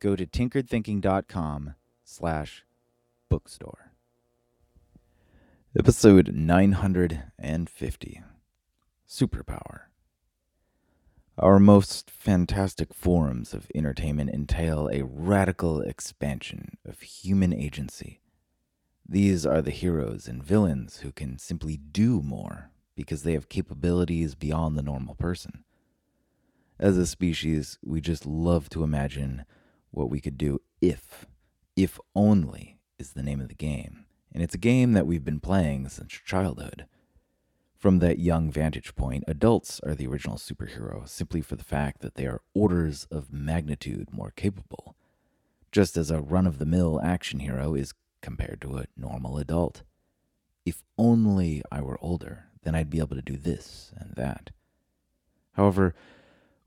go to tinkeredthinking.com slash bookstore. Episode 950 Superpower. Our most fantastic forms of entertainment entail a radical expansion of human agency. These are the heroes and villains who can simply do more because they have capabilities beyond the normal person. As a species, we just love to imagine what we could do if, if only is the name of the game. And it's a game that we've been playing since childhood. From that young vantage point, adults are the original superhero simply for the fact that they are orders of magnitude more capable, just as a run of the mill action hero is compared to a normal adult. If only I were older, then I'd be able to do this and that. However,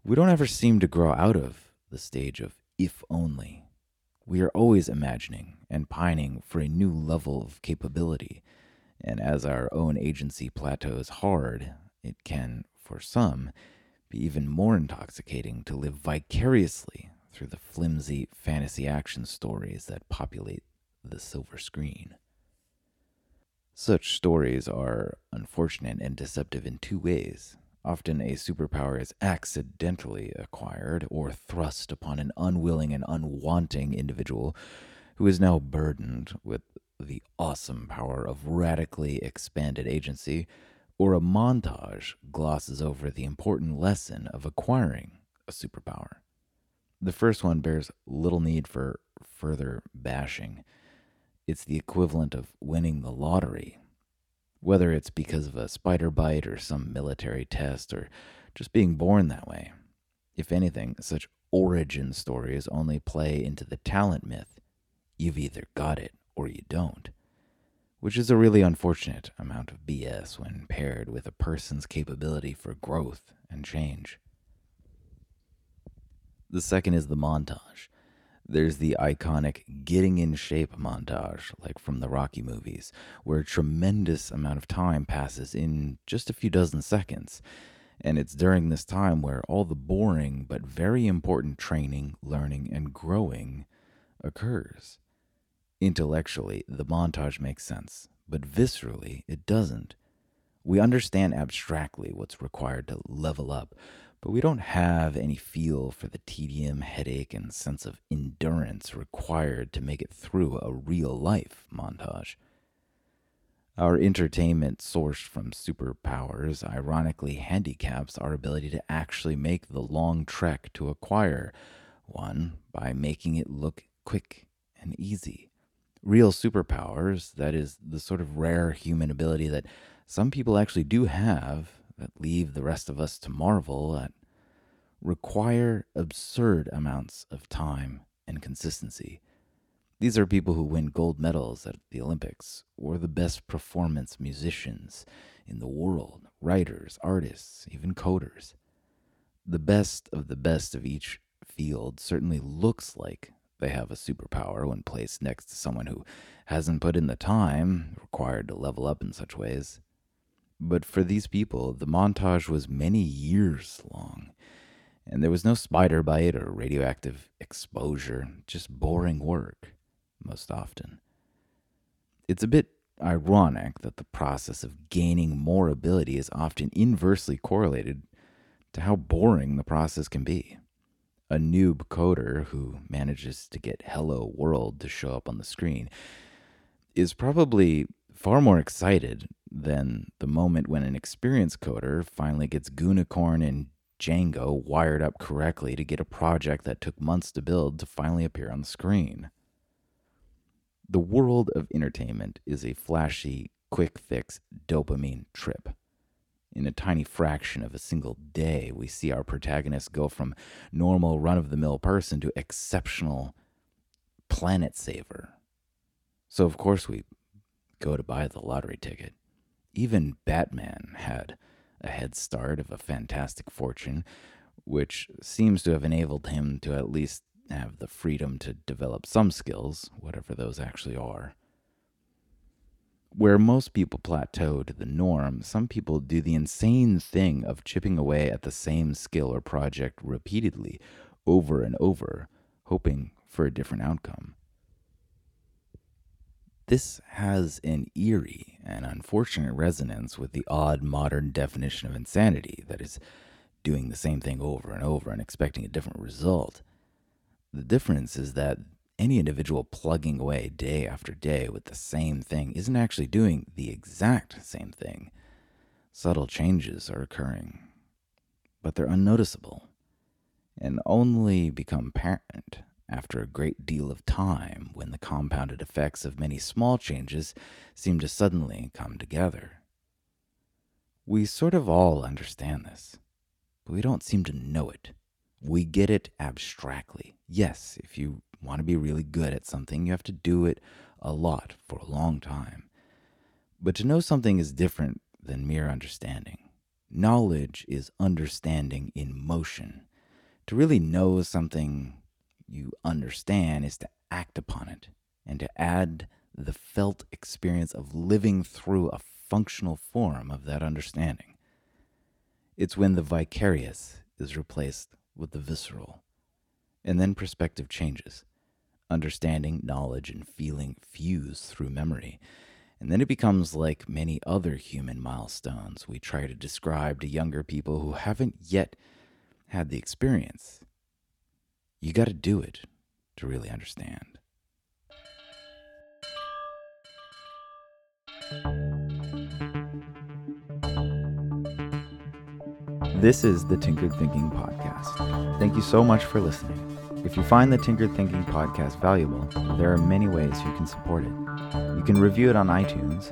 we don't ever seem to grow out of the stage of if only. We are always imagining and pining for a new level of capability, and as our own agency plateaus hard, it can, for some, be even more intoxicating to live vicariously through the flimsy fantasy action stories that populate the silver screen. Such stories are unfortunate and deceptive in two ways. Often a superpower is accidentally acquired or thrust upon an unwilling and unwanting individual who is now burdened with the awesome power of radically expanded agency, or a montage glosses over the important lesson of acquiring a superpower. The first one bears little need for further bashing. It's the equivalent of winning the lottery. Whether it's because of a spider bite or some military test or just being born that way. If anything, such origin stories only play into the talent myth. You've either got it or you don't. Which is a really unfortunate amount of BS when paired with a person's capability for growth and change. The second is the montage. There's the iconic getting in shape montage, like from the Rocky movies, where a tremendous amount of time passes in just a few dozen seconds. And it's during this time where all the boring but very important training, learning, and growing occurs. Intellectually, the montage makes sense, but viscerally, it doesn't. We understand abstractly what's required to level up, but we don't have any feel for the tedium, headache, and sense of endurance required to make it through a real life montage. Our entertainment sourced from superpowers ironically handicaps our ability to actually make the long trek to acquire one by making it look quick and easy. Real superpowers, that is, the sort of rare human ability that some people actually do have, that leave the rest of us to marvel at require absurd amounts of time and consistency. These are people who win gold medals at the Olympics, or the best performance musicians in the world, writers, artists, even coders. The best of the best of each field certainly looks like they have a superpower when placed next to someone who hasn't put in the time required to level up in such ways. But for these people, the montage was many years long, and there was no spider bite or radioactive exposure, just boring work, most often. It's a bit ironic that the process of gaining more ability is often inversely correlated to how boring the process can be. A noob coder who manages to get Hello World to show up on the screen is probably far more excited than the moment when an experienced coder finally gets Gunicorn and Django wired up correctly to get a project that took months to build to finally appear on the screen. The world of entertainment is a flashy, quick fix dopamine trip. In a tiny fraction of a single day, we see our protagonist go from normal run of the mill person to exceptional planet saver. So, of course, we go to buy the lottery ticket. Even Batman had a head start of a fantastic fortune, which seems to have enabled him to at least have the freedom to develop some skills, whatever those actually are. Where most people plateau to the norm, some people do the insane thing of chipping away at the same skill or project repeatedly, over and over, hoping for a different outcome. This has an eerie and unfortunate resonance with the odd modern definition of insanity that is, doing the same thing over and over and expecting a different result. The difference is that any individual plugging away day after day with the same thing isn't actually doing the exact same thing. Subtle changes are occurring, but they're unnoticeable and only become apparent after a great deal of time when the compounded effects of many small changes seem to suddenly come together. We sort of all understand this, but we don't seem to know it. We get it abstractly. Yes, if you want to be really good at something, you have to do it a lot for a long time. But to know something is different than mere understanding. Knowledge is understanding in motion. To really know something you understand is to act upon it and to add the felt experience of living through a functional form of that understanding. It's when the vicarious is replaced with the visceral, and then perspective changes. Understanding, knowledge, and feeling fuse through memory. And then it becomes like many other human milestones we try to describe to younger people who haven't yet had the experience. You got to do it to really understand. This is the Tinkered Thinking Podcast. Thank you so much for listening. If you find the Tinkered Thinking Podcast valuable, there are many ways you can support it. You can review it on iTunes,